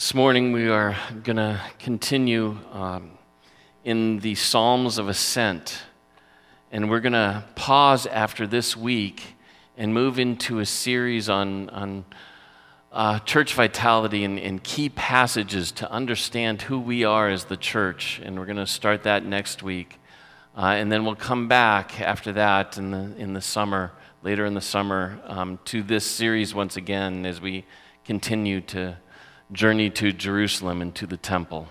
This morning we are going to continue um, in the Psalms of Ascent, and we're going to pause after this week and move into a series on, on uh, church vitality and, and key passages to understand who we are as the church. And we're going to start that next week. Uh, and then we'll come back after that in the, in the summer, later in the summer, um, to this series once again as we continue to journey to Jerusalem and to the temple.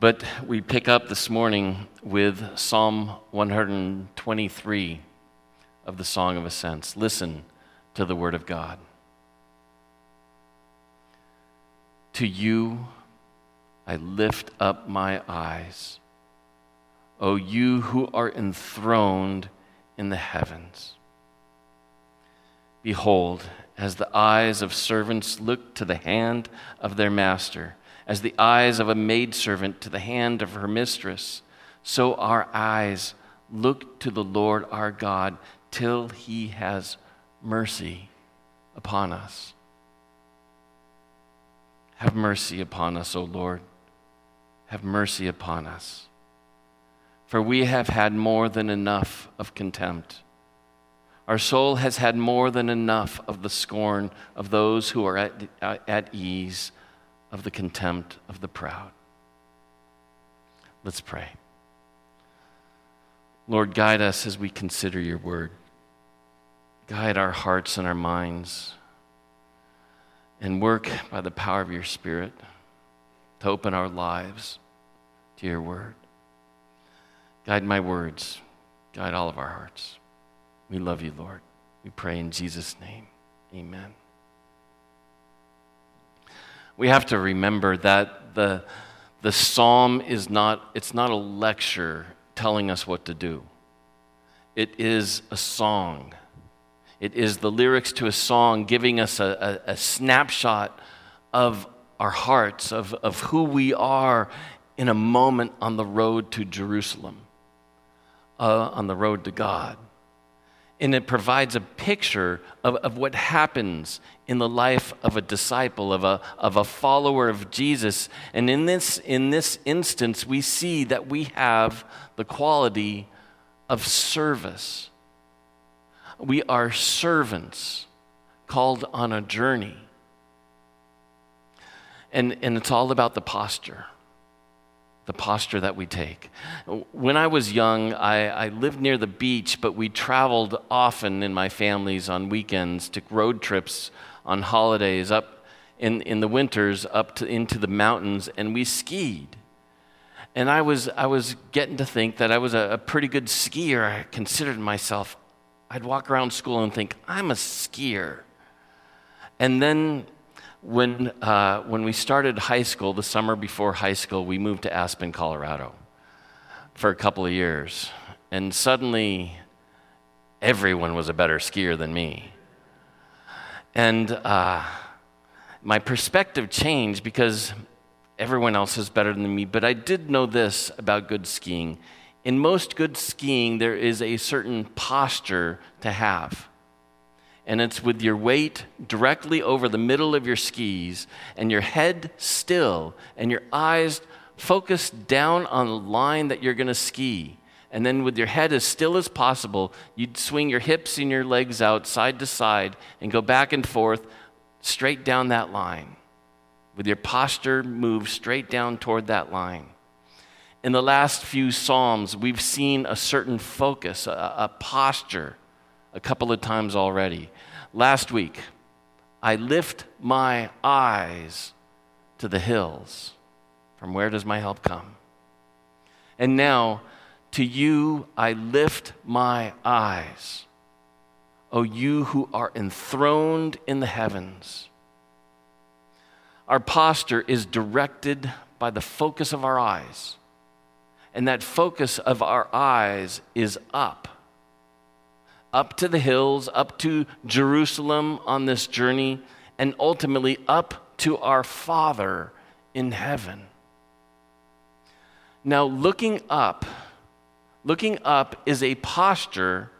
But we pick up this morning with Psalm 123 of the Song of Ascents. Listen to the word of God. To you I lift up my eyes, O you who are enthroned in the heavens. Behold, as the eyes of servants look to the hand of their master, as the eyes of a maidservant to the hand of her mistress, so our eyes look to the Lord our God till he has mercy upon us. Have mercy upon us, O Lord. Have mercy upon us. For we have had more than enough of contempt. Our soul has had more than enough of the scorn of those who are at, uh, at ease, of the contempt of the proud. Let's pray. Lord, guide us as we consider your word. Guide our hearts and our minds, and work by the power of your Spirit to open our lives to your word. Guide my words, guide all of our hearts. We love you, Lord. We pray in Jesus' name. Amen. We have to remember that the, the psalm is not, it's not a lecture telling us what to do. It is a song. It is the lyrics to a song giving us a, a, a snapshot of our hearts, of, of who we are in a moment on the road to Jerusalem, uh, on the road to God and it provides a picture of, of what happens in the life of a disciple, of a, of a follower of Jesus. And in this, in this instance, we see that we have the quality of service. We are servants called on a journey. And, and it's all about the posture the posture that we take. When I was young, I, I, lived near the beach, but we traveled often in my families on weekends, took road trips on holidays up in, in the winters up to, into the mountains, and we skied. And I was, I was getting to think that I was a, a pretty good skier. I considered myself. I'd walk around school and think, I'm a skier. And then when, uh, when we started high school, the summer before high school, we moved to Aspen, Colorado for a couple of years. And suddenly, everyone was a better skier than me. And uh, my perspective changed because everyone else is better than me. But I did know this about good skiing. In most good skiing, there is a certain posture to have and it's with your weight directly over the middle of your skis and your head still and your eyes focused down on the line that you're going to ski. And then, with your head as still as possible, you'd swing your hips and your legs out side to side and go back and forth straight down that line. With your posture move straight down toward that line. In the last few Psalms, we've seen a certain focus, a, a posture a couple of times already. Last week, I lift my eyes to the hills. From where does my help come? And now, to you I lift my eyes. O you who are enthroned in the heavens. Our posture is directed by the focus of our eyes. And that focus of our eyes is up up to the hills, up to Jerusalem on this journey, and ultimately up to our Father in heaven. Now, looking up, looking up is a posture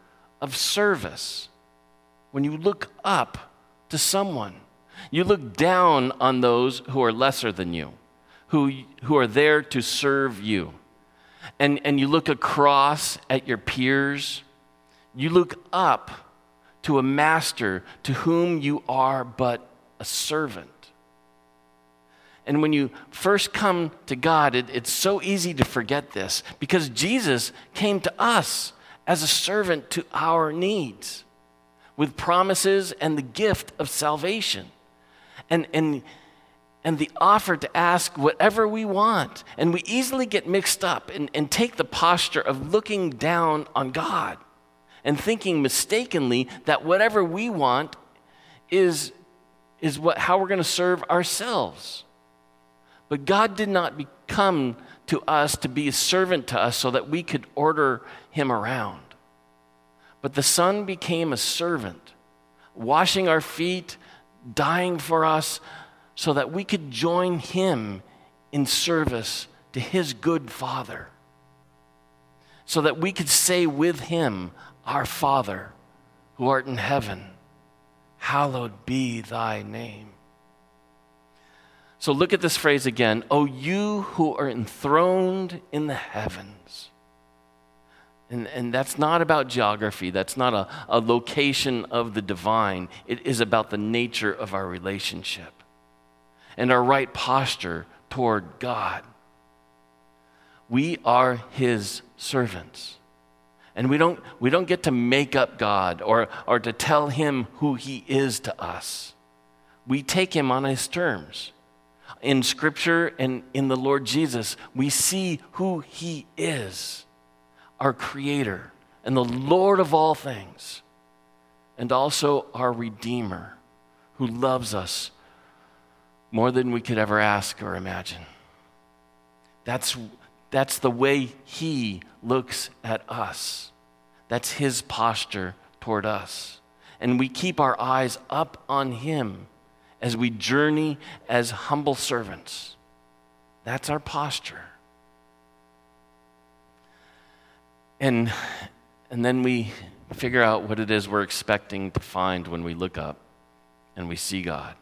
of service. When you look up to someone, You look down on those who are lesser than you, who, who are there to serve you. And, and you look across at your peers. You look up to a master to whom you are but a servant. And when you first come to God, it, it's so easy to forget this because Jesus came to us as a servant to our needs with promises and the gift of salvation. And, and, and the offer to ask whatever we want. And we easily get mixed up and, and take the posture of looking down on God and thinking mistakenly that whatever we want is, is what, how we're going to serve ourselves. But God did not come to us to be a servant to us so that we could order him around. But the Son became a servant, washing our feet, dying for us, so that we could join him in service to his good Father. So that we could say with him, Our Father, who art in heaven, hallowed be thy name. So look at this phrase again. Oh, you who are enthroned in the heavens. And, and that's not about geography, that's not a, a location of the divine. It is about the nature of our relationship and our right posture toward God. We are His servants. And we don't, we don't get to make up God or, or to tell Him who He is to us. We take Him on His terms in Scripture and in the Lord Jesus, we see who He is our Creator and the Lord of all things, and also our Redeemer who loves us more than we could ever ask or imagine. That's, that's the way He looks at us, that's His posture toward us. And we keep our eyes up on Him as we journey as humble servants. That's our posture. And, and then we figure out what it is we're expecting to find when we look up and we see God.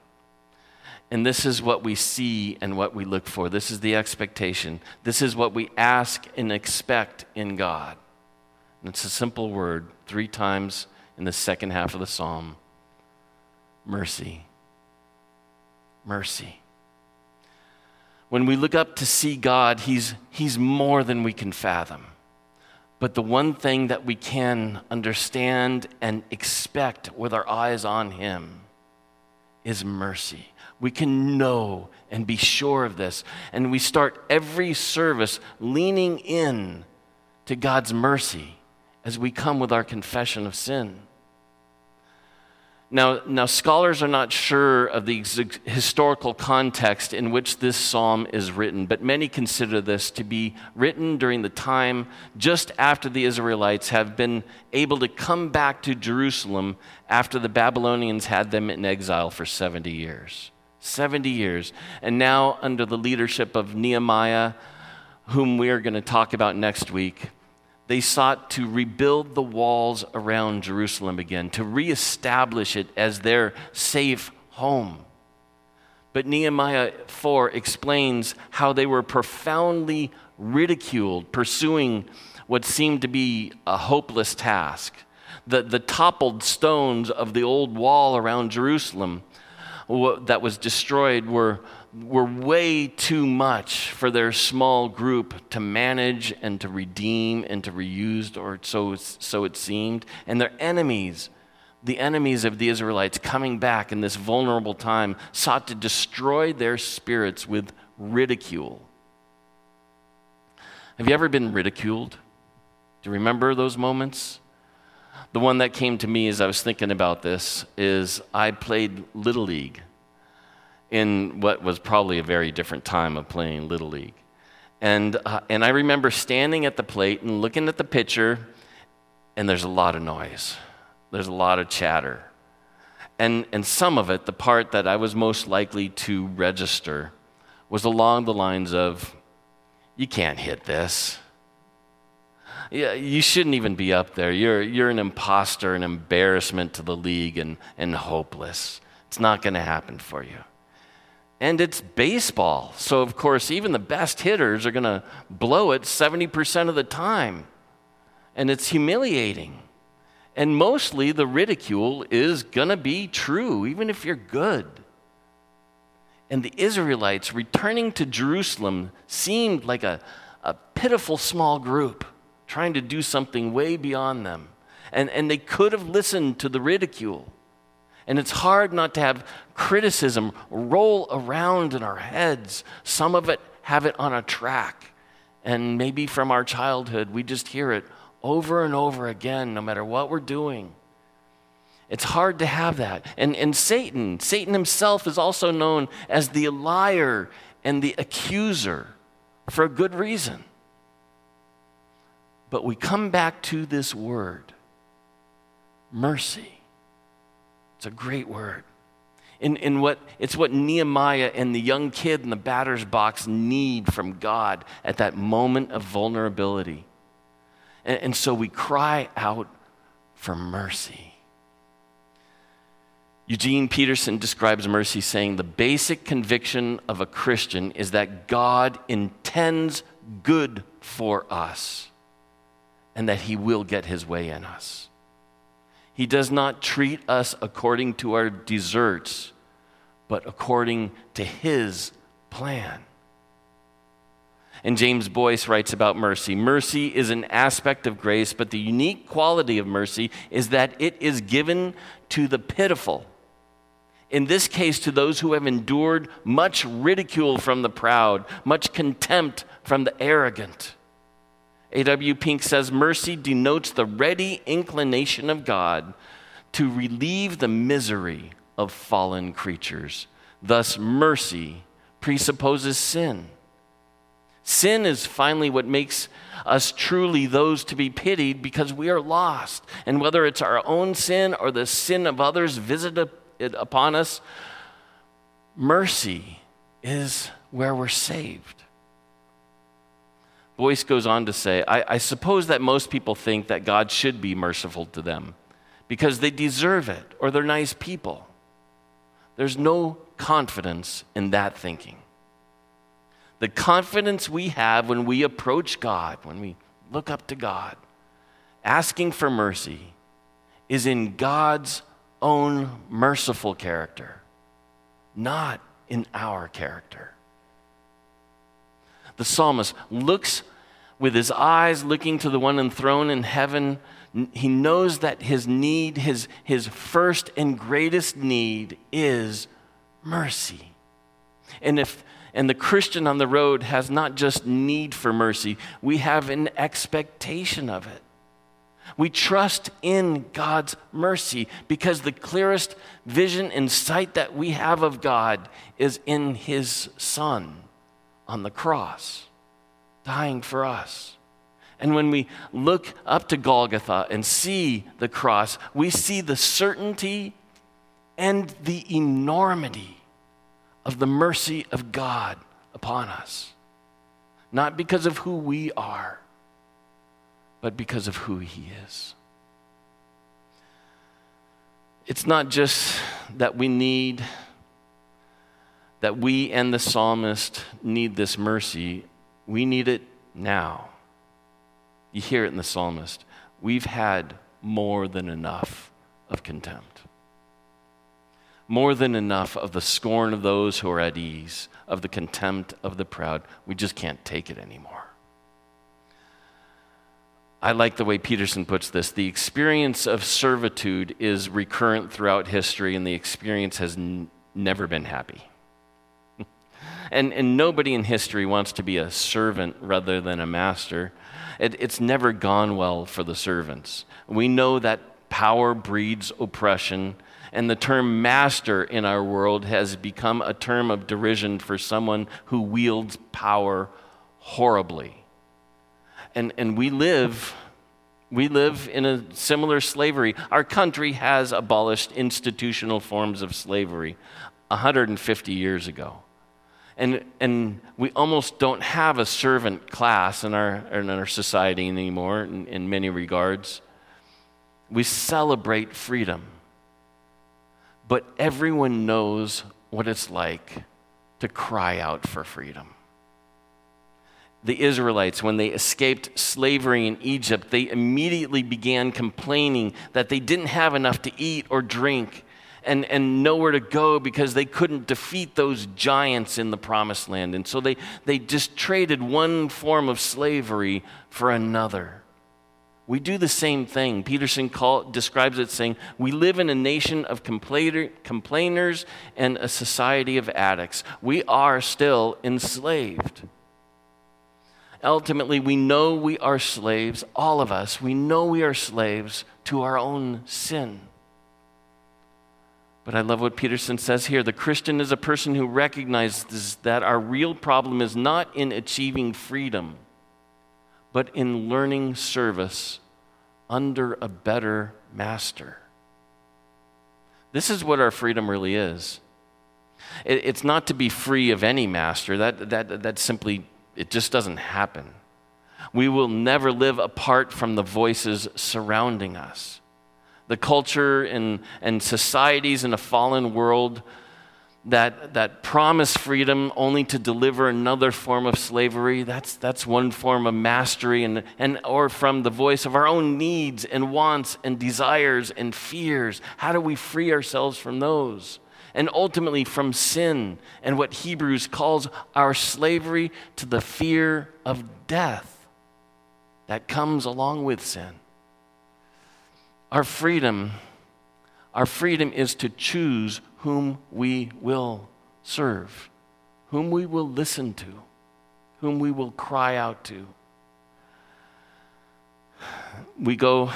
And this is what we see and what we look for. This is the expectation. This is what we ask and expect in God. And it's a simple word, three times in the second half of the psalm mercy mercy. When we look up to see God, he's, he's more than we can fathom. But the one thing that we can understand and expect with our eyes on Him is mercy. We can know and be sure of this. And we start every service leaning in to God's mercy as we come with our confession of sin. Now, now, scholars are not sure of the historical context in which this psalm is written, but many consider this to be written during the time just after the Israelites have been able to come back to Jerusalem after the Babylonians had them in exile for 70 years. 70 years. And now, under the leadership of Nehemiah, whom we are going to talk about next week, they sought to rebuild the walls around Jerusalem again, to reestablish it as their safe home. But Nehemiah 4 explains how they were profoundly ridiculed, pursuing what seemed to be a hopeless task. The, the toppled stones of the old wall around Jerusalem that was destroyed were were way too much for their small group to manage and to redeem and to reuse, or so, so it seemed. And their enemies, the enemies of the Israelites coming back in this vulnerable time, sought to destroy their spirits with ridicule. Have you ever been ridiculed? Do you remember those moments? The one that came to me as I was thinking about this is I played Little League in what was probably a very different time of playing Little League. And, uh, and I remember standing at the plate and looking at the pitcher, and there's a lot of noise. There's a lot of chatter. And, and some of it, the part that I was most likely to register, was along the lines of, You can't hit this. You shouldn't even be up there. You're, you're an imposter, an embarrassment to the league, and, and hopeless It's not going to happen for you. And it's baseball. So, of course, even the best hitters are going to blow it 70% of the time. And it's humiliating. And mostly the ridicule is going to be true, even if you're good. And the Israelites returning to Jerusalem seemed like a, a pitiful small group trying to do something way beyond them. And, and they could have listened to the ridicule. And it's hard not to have criticism roll around in our heads. Some of it have it on a track. And maybe from our childhood, we just hear it over and over again, no matter what we're doing. It's hard to have that. And, and Satan, Satan himself is also known as the liar and the accuser for a good reason. But we come back to this word mercy. It's a great word. In, in what, it's what Nehemiah and the young kid in the batter's box need from God at that moment of vulnerability. And, and so we cry out for mercy. Eugene Peterson describes mercy saying the basic conviction of a Christian is that God intends good for us and that he will get his way in us. He does not treat us according to our deserts, but according to his plan. And James Boice writes about mercy mercy is an aspect of grace, but the unique quality of mercy is that it is given to the pitiful. In this case, to those who have endured much ridicule from the proud, much contempt from the arrogant. A.W. Pink says mercy denotes the ready inclination of God to relieve the misery of fallen creatures. Thus, mercy presupposes sin. Sin is finally what makes us truly those to be pitied because we are lost. And whether it's our own sin or the sin of others visited upon us, mercy is where we're saved. Boice goes on to say, I, I, suppose that most people think that God should be merciful to them because they deserve it or they're nice people. There's no confidence in that thinking. The confidence we have when we approach God, when we look up to God, asking for mercy, is in God's own merciful character, not in our character. The psalmist looks with his eyes looking to the one enthroned in heaven. He knows that his need, his, his first and greatest need, is mercy. And if and the Christian on the road has not just need for mercy, we have an expectation of it. We trust in God's mercy because the clearest vision and sight that we have of God is in His Son on the cross, dying for us. And when we look up to Golgotha and see the cross, we see the certainty and the enormity of the mercy of God upon us. Not because of who we are, but because of who He is. It's not just that we need, that we and the psalmist need this mercy, we need it now. You hear it in the psalmist. We've had more than enough of contempt more than enough of the scorn of those who are at ease, of the contempt of the proud. We just can't take it anymore. I like the way Peterson puts this. The experience of servitude is recurrent throughout history, and the experience has n- never been happy. And, and nobody in history wants to be a servant rather than a master. It, it's never gone well for the servants. We know that power breeds oppression and the term master in our world has become a term of derision for someone who wields power horribly. And, and we live. We live in a similar slavery. Our country has abolished institutional forms of slavery 150 years ago. And, and we almost don't have a servant class in our, in our society anymore in, in many regards. We celebrate freedom but everyone knows what it's like to cry out for freedom. The Israelites, when they escaped slavery in Egypt, they immediately began complaining that they didn't have enough to eat or drink and, and nowhere to go because they couldn't defeat those giants in the promised land. And so they, they just traded one form of slavery for another. We do the same thing. Peterson call, describes it saying, We live in a nation of complainer, complainers and a society of addicts. We are still enslaved. Ultimately, we know we are slaves, all of us, we know we are slaves to our own sin. But I love what Peterson says here. The Christian is a person who recognizes that our real problem is not in achieving freedom, but in learning service under a better master. This is what our freedom really is. it's not to be free of any master. That, that, that simply, it just doesn't happen. We will never live apart from the voices surrounding us the culture and, and societies in a fallen world that, that promise freedom only to deliver another form of slavery that's, that's one form of mastery and, and or from the voice of our own needs and wants and desires and fears. How do we free ourselves from those? And ultimately from sin and what hebrews calls our slavery to the fear of death that comes along with sin our freedom, our freedom is to choose whom we will serve, whom we will listen to, whom we will cry out to. We go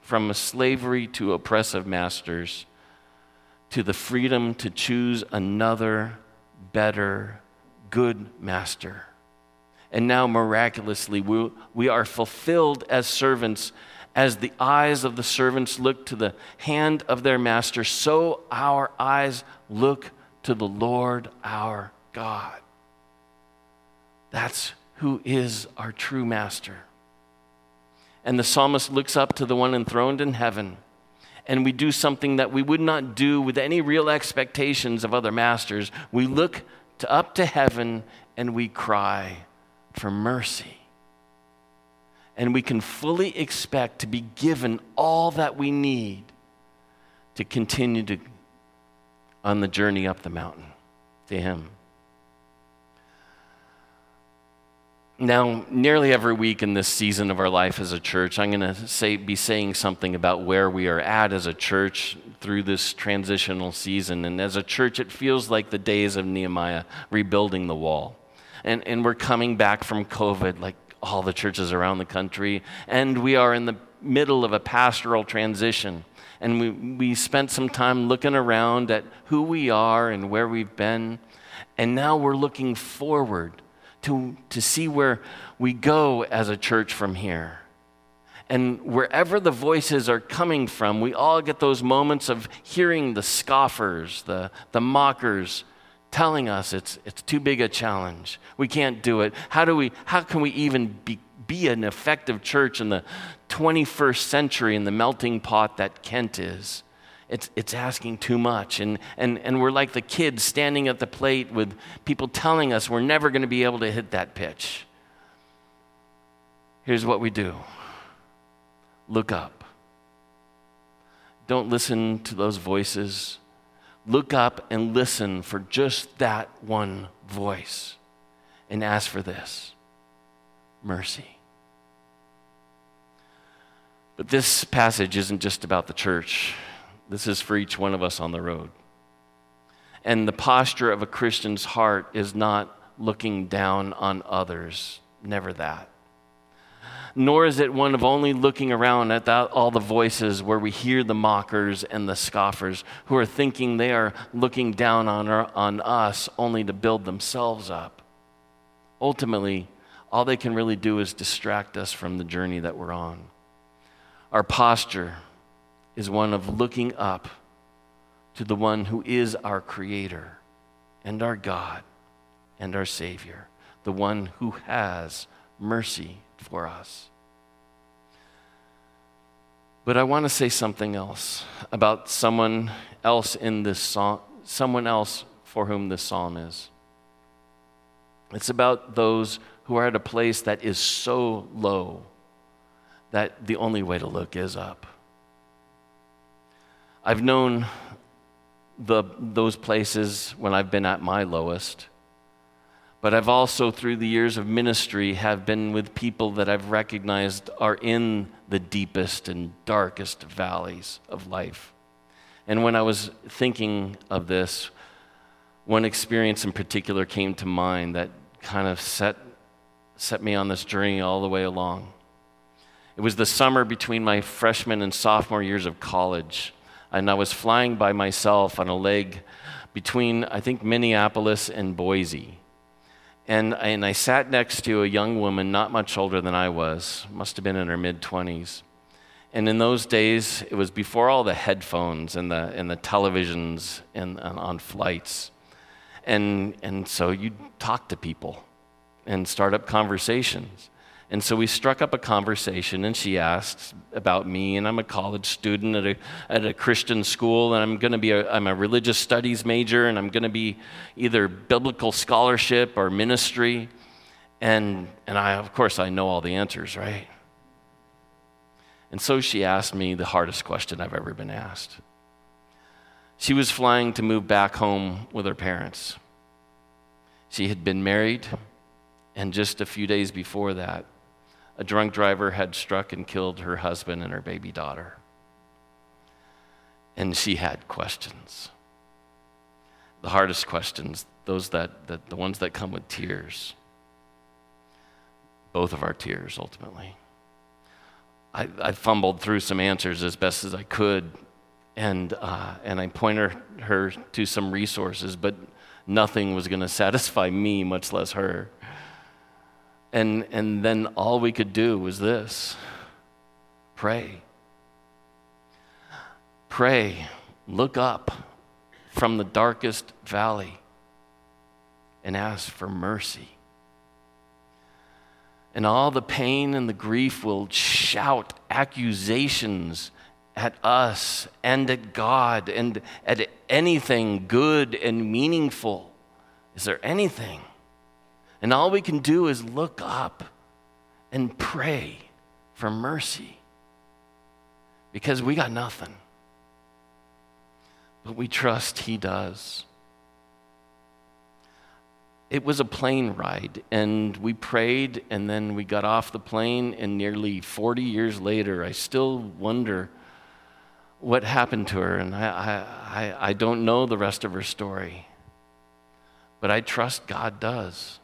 from slavery to oppressive masters to the freedom to choose another, better, good master. And now, miraculously, we, we are fulfilled as servants as the eyes of the servants look to the hand of their master, so our eyes look to the Lord our God. That's who is our true master. And the psalmist looks up to the one enthroned in heaven, and we do something that we would not do with any real expectations of other masters. We look to up to heaven and we cry for mercy and we can fully expect to be given all that we need to continue to on the journey up the mountain to him. Now nearly every week in this season of our life as a church i'm going to say be saying something about where we are at as a church through this transitional season. And as a church it feels like the days of nehemiah rebuilding the wall. And, and we're coming back from covid like all the churches around the country, and we are in the middle of a pastoral transition. And we, we spent some time looking around at who we are and where we've been. And now we're looking forward to, to see where we go as a church from here. And wherever the voices are coming from, we all get those moments of hearing the scoffers, the, the mockers, telling us it's, it's too big a challenge. We can't do it. How, do we, how can we even be, be an effective church in the 21st century in the melting pot that Kent is? It's, it's asking too much. And, and, and we're like the kids standing at the plate with people telling us we're never going to be able to hit that pitch. Here's what we do look up. Don't listen to those voices look up and listen for just that one voice and ask for this mercy. But this passage isn't just about the church, this is for each one of us on the road. And the posture of a Christian's heart is not looking down on others, never that nor is it one of only looking around at that, all the voices where we hear the mockers and the scoffers who are thinking they are looking down on, our, on us only to build themselves up. Ultimately, all they can really do is distract us from the journey that we're on. Our posture is one of looking up to the one who is our Creator and our God and our Savior, the one who has mercy for us. But I want to say something else about someone else in this song, someone else for whom this psalm is. It's about those who are at a place that is so low that the only way to look is up. I've known the, those places when I've been at my lowest. But I've also, through the years of ministry, have been with people that I've recognized are in the deepest and darkest valleys of life. And when I was thinking of this, one experience in particular came to mind that kind of set, set me on this journey all the way along. It was the summer between my freshman and sophomore years of college, and I was flying by myself on a leg between, I think, Minneapolis and Boise. And, and I sat next to a young woman, not much older than I was, must have been in her mid 20s. And in those days, it was before all the headphones and the, and the televisions and, and on flights. And, and so you'd talk to people and start up conversations. And so we struck up a conversation, and she asked about me, and I'm a college student at a, at a Christian school, and I'm going to be a, I'm a religious studies major, and I'm going to be either biblical scholarship or ministry. And, and I, of course, I know all the answers, right? And so she asked me the hardest question I've ever been asked. She was flying to move back home with her parents. She had been married, and just a few days before that, a drunk driver had struck and killed her husband and her baby daughter. And she had questions. The hardest questions, those that, that the ones that come with tears. Both of our tears, ultimately. I, I fumbled through some answers as best as I could, and, uh, and I pointed her, to some resources, but nothing was going to satisfy me, much less her. And, and then all we could do was this pray. Pray, look up from the darkest valley and ask for mercy. And all the pain and the grief will shout accusations at us and at God and at anything good and meaningful. Is there anything? And all we can do is look up and pray for mercy because we got nothing. But we trust He does. It was a plane ride, and we prayed, and then we got off the plane, and nearly 40 years later, I still wonder what happened to her, and I, I, I don't know the rest of her story. But I trust God does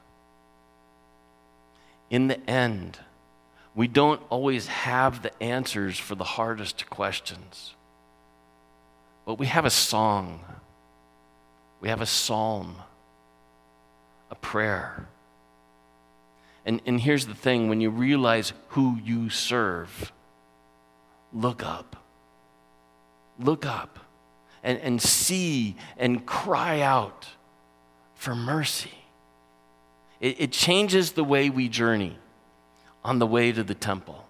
in the end, we don't always have the answers for the hardest questions. But we have a song, we have a psalm, a prayer. And, and here's the thing when you realize who you serve, look up. Look up and, and see and cry out for mercy. It, it changes the way we journey on the way to the temple.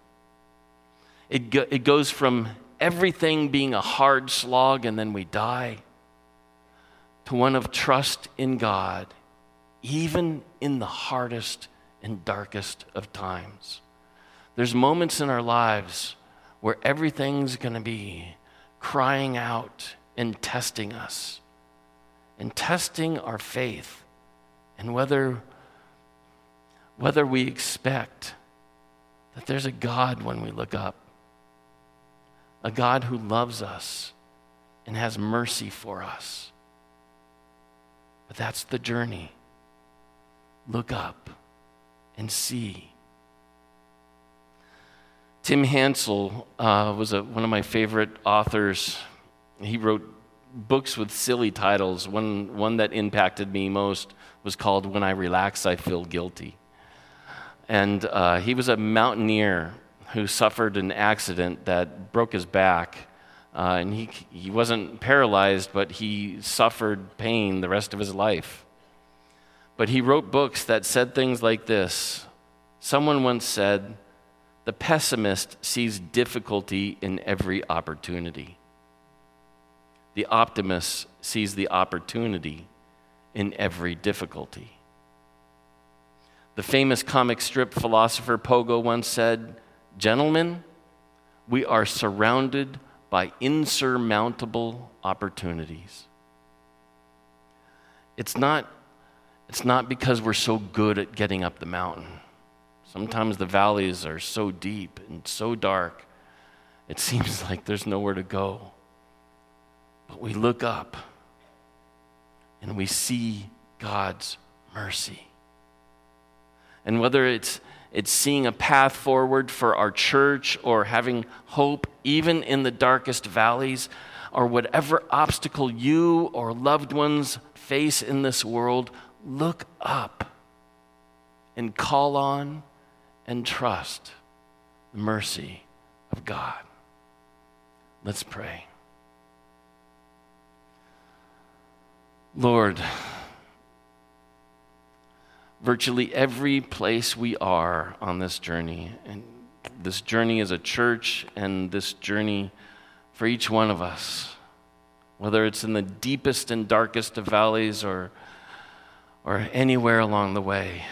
It, go, it goes from everything being a hard slog and then we die to one of trust in God, even in the hardest and darkest of times. There's moments in our lives where everything's going to be crying out and testing us and testing our faith and whether whether we expect that there's a God when we look up, a God who loves us and has mercy for us. But that's the journey. Look up and see. Tim Hansel uh, was a, one of my favorite authors. He wrote books with silly titles. One, one that impacted me most was called When I Relax, I Feel Guilty. And uh, he was a mountaineer who suffered an accident that broke his back. Uh, and he, he wasn't paralyzed, but he suffered pain the rest of his life. But he wrote books that said things like this Someone once said, The pessimist sees difficulty in every opportunity. The optimist sees the opportunity in every difficulty. The famous comic strip philosopher Pogo once said, Gentlemen, we are surrounded by insurmountable opportunities. It's not, it's not because we're so good at getting up the mountain. Sometimes the valleys are so deep and so dark, it seems like there's nowhere to go. But we look up and we see God's mercy. And whether it's, it's seeing a path forward for our church or having hope even in the darkest valleys, or whatever obstacle you or loved ones face in this world, look up and call on and trust the mercy of God. Let's pray. Lord, virtually every place we are on this journey, and this journey as a church, and this journey for each one of us, whether it's in the deepest and darkest of valleys or, or anywhere along the way,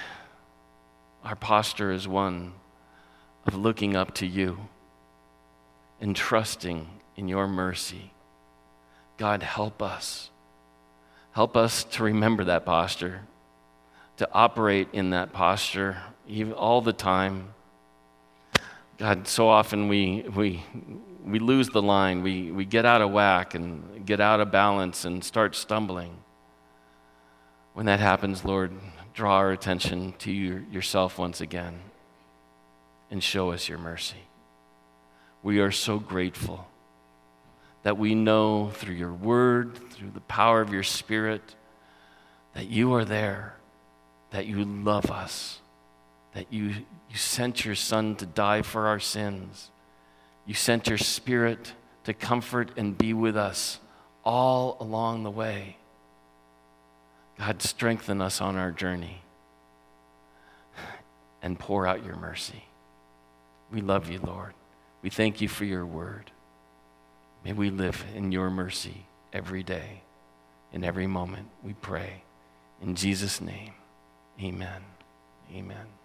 our posture is one of looking up to you and trusting in your mercy. God, help us. Help us to remember that posture, to operate in that posture all the time. God, so often we, we, we lose the line. We, we get out of whack and get out of balance and start stumbling. When that happens, Lord, draw our attention to your, yourself once again and show us your mercy. We are so grateful that we know through your word, through the power of your spirit, that you are there, that you love us, that you, you sent your son to die for our sins you sent your spirit to comfort and be with us all along the way. God, strengthen us on our journey and pour out your mercy. We love you, Lord. We thank you for your word. May we live in your mercy every day, in every moment, we pray. In Jesus' name, amen. Amen.